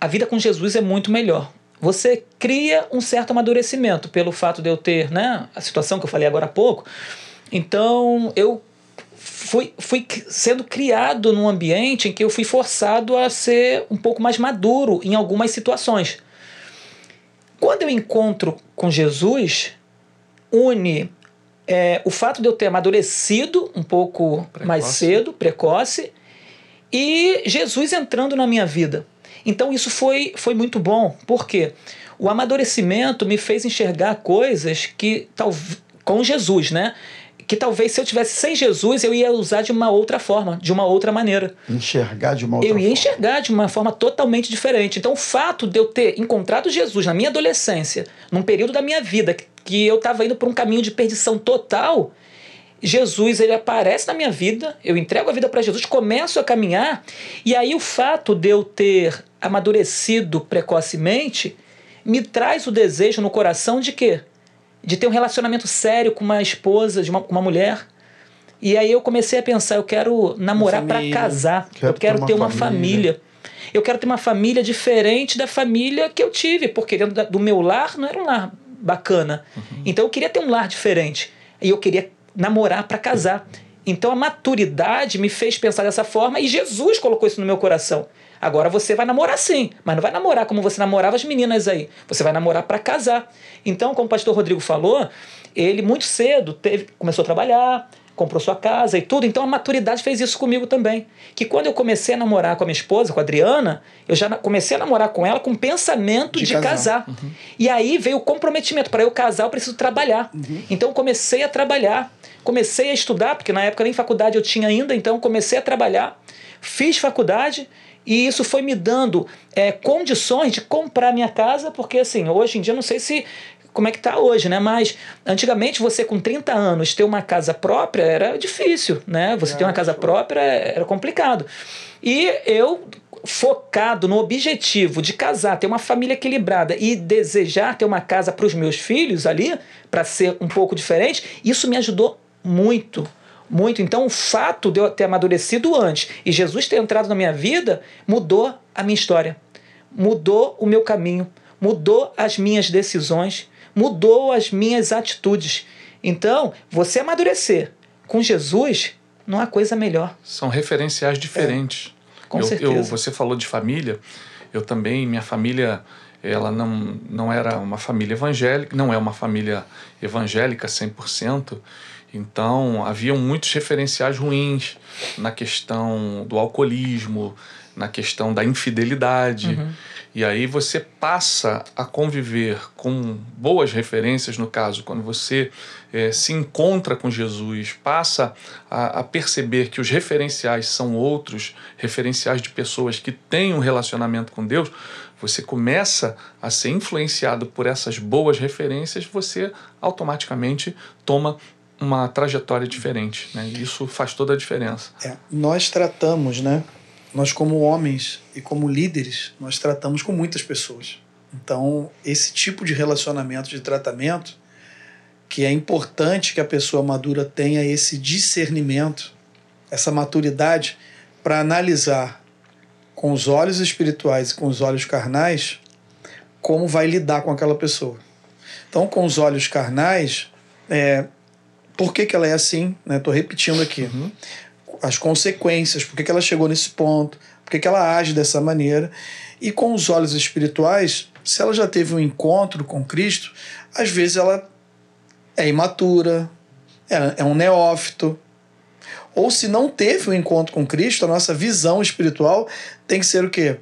a vida com Jesus é muito melhor. Você cria um certo amadurecimento pelo fato de eu ter, né, a situação que eu falei agora há pouco. Então, eu fui, fui sendo criado num ambiente em que eu fui forçado a ser um pouco mais maduro em algumas situações. Quando eu encontro com Jesus, une é, o fato de eu ter amadurecido um pouco precoce. mais cedo, precoce, e Jesus entrando na minha vida. Então isso foi, foi muito bom, porque o amadurecimento me fez enxergar coisas que, tal, com Jesus, né? Que talvez se eu tivesse sem Jesus eu ia usar de uma outra forma, de uma outra maneira. Enxergar de uma outra forma. Eu ia forma. enxergar de uma forma totalmente diferente. Então o fato de eu ter encontrado Jesus na minha adolescência, num período da minha vida que eu estava indo por um caminho de perdição total, Jesus ele aparece na minha vida, eu entrego a vida para Jesus, começo a caminhar, e aí o fato de eu ter amadurecido precocemente me traz o desejo no coração de quê? De ter um relacionamento sério com uma esposa, de uma, uma mulher. E aí eu comecei a pensar, eu quero namorar para casar, quero eu quero ter uma, ter uma família. família. Eu quero ter uma família diferente da família que eu tive, porque dentro do meu lar não era um lar bacana. Uhum. Então eu queria ter um lar diferente. E eu queria namorar para casar. Então a maturidade me fez pensar dessa forma e Jesus colocou isso no meu coração. Agora você vai namorar sim, mas não vai namorar como você namorava as meninas aí. Você vai namorar para casar. Então, como o pastor Rodrigo falou, ele muito cedo teve, começou a trabalhar, comprou sua casa e tudo. Então a maturidade fez isso comigo também. Que quando eu comecei a namorar com a minha esposa, com a Adriana, eu já comecei a namorar com ela com o pensamento de, de casar. casar. Uhum. E aí veio o comprometimento. Para eu casar, eu preciso trabalhar. Uhum. Então comecei a trabalhar. Comecei a estudar, porque na época nem faculdade eu tinha ainda, então comecei a trabalhar. Fiz faculdade e isso foi me dando é, condições de comprar minha casa, porque assim, hoje em dia não sei se como é que está hoje, né? Mas antigamente você com 30 anos ter uma casa própria era difícil, né? Você é, ter uma casa própria era complicado. E eu focado no objetivo de casar, ter uma família equilibrada e desejar ter uma casa para os meus filhos ali, para ser um pouco diferente, isso me ajudou muito muito. Então, o fato de eu ter amadurecido antes e Jesus ter entrado na minha vida mudou a minha história, mudou o meu caminho, mudou as minhas decisões, mudou as minhas atitudes. Então, você amadurecer com Jesus não há coisa melhor. São referenciais diferentes. É, com eu, certeza. Eu, você falou de família. Eu também, minha família, ela não, não era uma família evangélica, não é uma família evangélica 100%. Então, haviam muitos referenciais ruins na questão do alcoolismo, na questão da infidelidade. Uhum. E aí você passa a conviver com boas referências, no caso, quando você é, se encontra com Jesus, passa a, a, perceber que os referenciais são outros, referenciais de pessoas que têm um relacionamento com Deus, você começa a ser influenciado por essas boas referências, você automaticamente toma uma trajetória diferente. Né? Isso faz toda a diferença. É, nós tratamos, né? nós como homens e como líderes, nós tratamos com muitas pessoas. Então, esse tipo de relacionamento, de tratamento, que é importante que a pessoa madura tenha esse discernimento, essa maturidade para analisar com os olhos espirituais e com os olhos carnais como vai lidar com aquela pessoa. Então, com os olhos carnais, é, por que, que ela é assim? Estou né? repetindo aqui. Uhum as consequências, por que ela chegou nesse ponto, por que ela age dessa maneira. E com os olhos espirituais, se ela já teve um encontro com Cristo, às vezes ela é imatura, é, um neófito. Ou se não teve um encontro com Cristo, a nossa visão espiritual tem que ser o quê?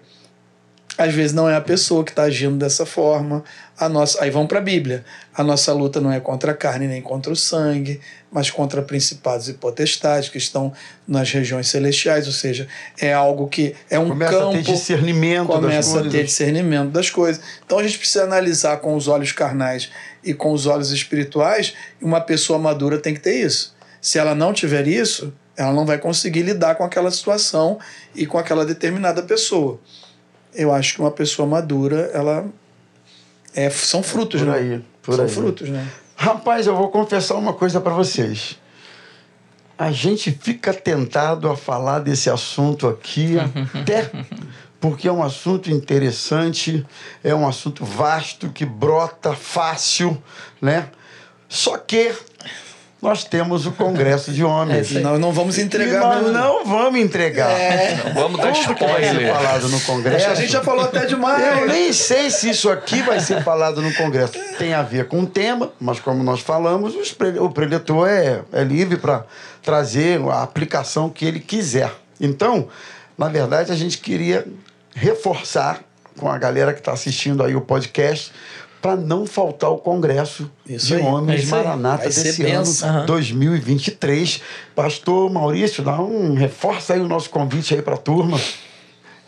Às vezes não é a pessoa que está agindo dessa forma. A nossa, aí vamos para a Bíblia. A nossa luta não é contra a carne nem contra o sangue, mas contra principados e potestades que estão nas regiões celestiais, ou seja, é algo que é um começa campo. Começa a ter discernimento Começa a ter discernimento das coisas. Então a gente precisa analisar com os olhos carnais e com os olhos espirituais, e uma pessoa madura tem que ter isso. Se ela não tiver isso, ela não vai conseguir lidar com aquela situação e com aquela determinada pessoa eu acho que uma pessoa madura, ela é, são frutos, por né? Aí, por são aí. frutos, né? Rapaz, eu vou confessar uma coisa para vocês. A gente fica tentado a falar desse assunto aqui, até porque é um assunto interessante, é um assunto vasto que brota fácil, né? Só que nós temos o Congresso de Homens. É, nós não vamos entregar. E nós não vamos entregar. É. Não vamos dar Tudo que vai ser falado no Congresso. A gente já falou até demais. Eu nem sei se isso aqui vai ser falado no Congresso. Tem a ver com o tema, mas como nós falamos, o preletor é, é livre para trazer a aplicação que ele quiser. Então, na verdade, a gente queria reforçar com a galera que está assistindo aí o podcast para não faltar o Congresso isso de aí, Homens é Maranata desse ano uhum. 2023. Pastor Maurício, dá um reforça aí o nosso convite aí para a turma.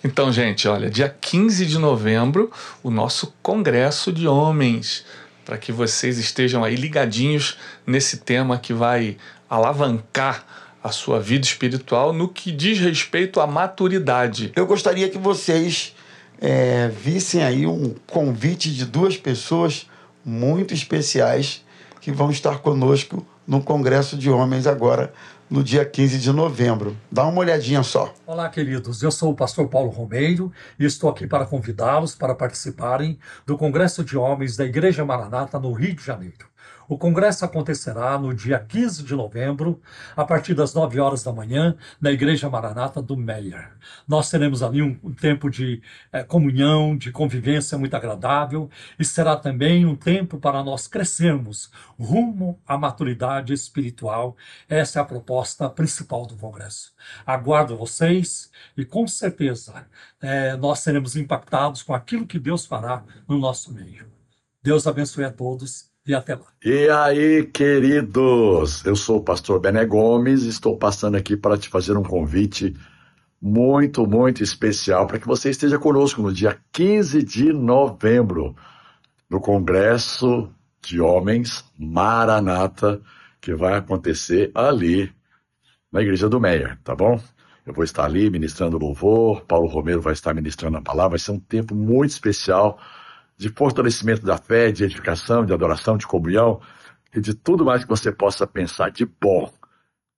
Então, gente, olha, dia 15 de novembro, o nosso Congresso de Homens, para que vocês estejam aí ligadinhos nesse tema que vai alavancar a sua vida espiritual no que diz respeito à maturidade. Eu gostaria que vocês é, vissem aí um convite de duas pessoas muito especiais que vão estar conosco no Congresso de Homens agora no dia 15 de novembro. Dá uma olhadinha só. Olá, queridos. Eu sou o pastor Paulo Romeiro e estou aqui para convidá-los para participarem do Congresso de Homens da Igreja Maranata no Rio de Janeiro. O congresso acontecerá no dia 15 de novembro, a partir das 9 horas da manhã, na Igreja Maranata do Meyer. Nós teremos ali um, tempo de é, comunhão, de convivência muito agradável e será também um tempo para nós crescermos rumo à maturidade espiritual. Essa é a proposta principal do congresso. Aguardo vocês e com certeza é, nós seremos impactados com aquilo que Deus fará no nosso meio. Deus abençoe a todos e até lá. E aí, queridos? Eu sou o pastor Bené Gomes e estou passando aqui para te fazer um convite muito, muito especial para que você esteja conosco no dia 15 de novembro, no Congresso de Homens Maranata, que vai acontecer ali na Igreja do Meia, tá bom? Eu vou estar ali ministrando louvor, Paulo Romero vai estar ministrando a palavra, vai ser um tempo muito especial de fortalecimento da fé, de edificação, de adoração, de comunhão e de tudo mais que você possa pensar de bom.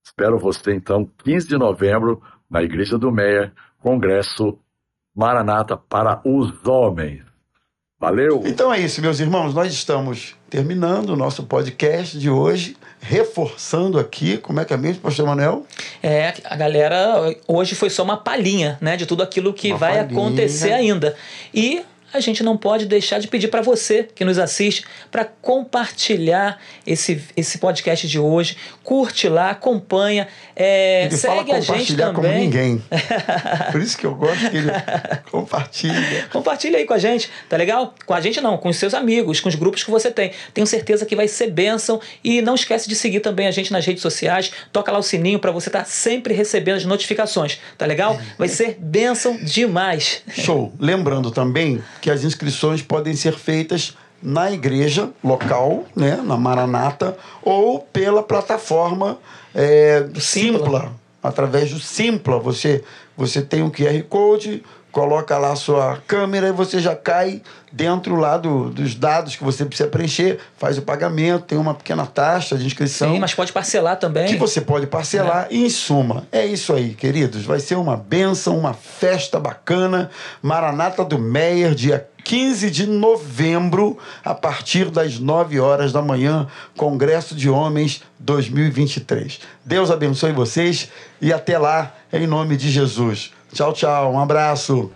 Espero você, então, 15 de novembro, na Igreja do Meia, Congresso Maranata para os Homens. Valeu! Então é isso, meus irmãos. Nós estamos terminando o nosso podcast de hoje, reforçando aqui, como é que é mesmo, pastor Manuel? É, a galera, hoje foi só uma palhinha, né, de tudo aquilo que Uma vai palhinha. acontecer ainda. E a gente não pode deixar de pedir para você que nos assiste para compartilhar esse, esse podcast de hoje. Curte lá, acompanha, é, segue a gente compartilhar como também. ninguém. Por isso que eu gosto que ele compartilha. Compartilha aí com a gente, tá legal? Com a gente não, com os seus amigos, com os grupos que você tem. Tenho certeza que vai ser bênção. E não esquece de seguir também a gente nas redes sociais. Toca lá o sininho para você estar sempre recebendo as notificações, tá legal? Vai ser bênção demais. Show. Lembrando também que as inscrições podem ser feitas na igreja local, né, na Maranata, ou pela plataforma é, Simpla. Simpla. Através do Simpla. Você, você tem um QR Code, coloca lá a sua câmera e você já cai dentro lá do, dos dados que você precisa preencher, faz o pagamento, tem uma pequena taxa de inscrição. Sim, mas pode parcelar também. que você pode parcelar. E, em suma, é isso aí, queridos. Vai ser uma benção, uma festa bacana. Maranata do Meyer, dia 15 de novembro, a partir das 9 horas da manhã, Congresso de Homens 2023. Deus abençoe vocês e até lá, em nome de Jesus. Tchau, tchau. Um abraço.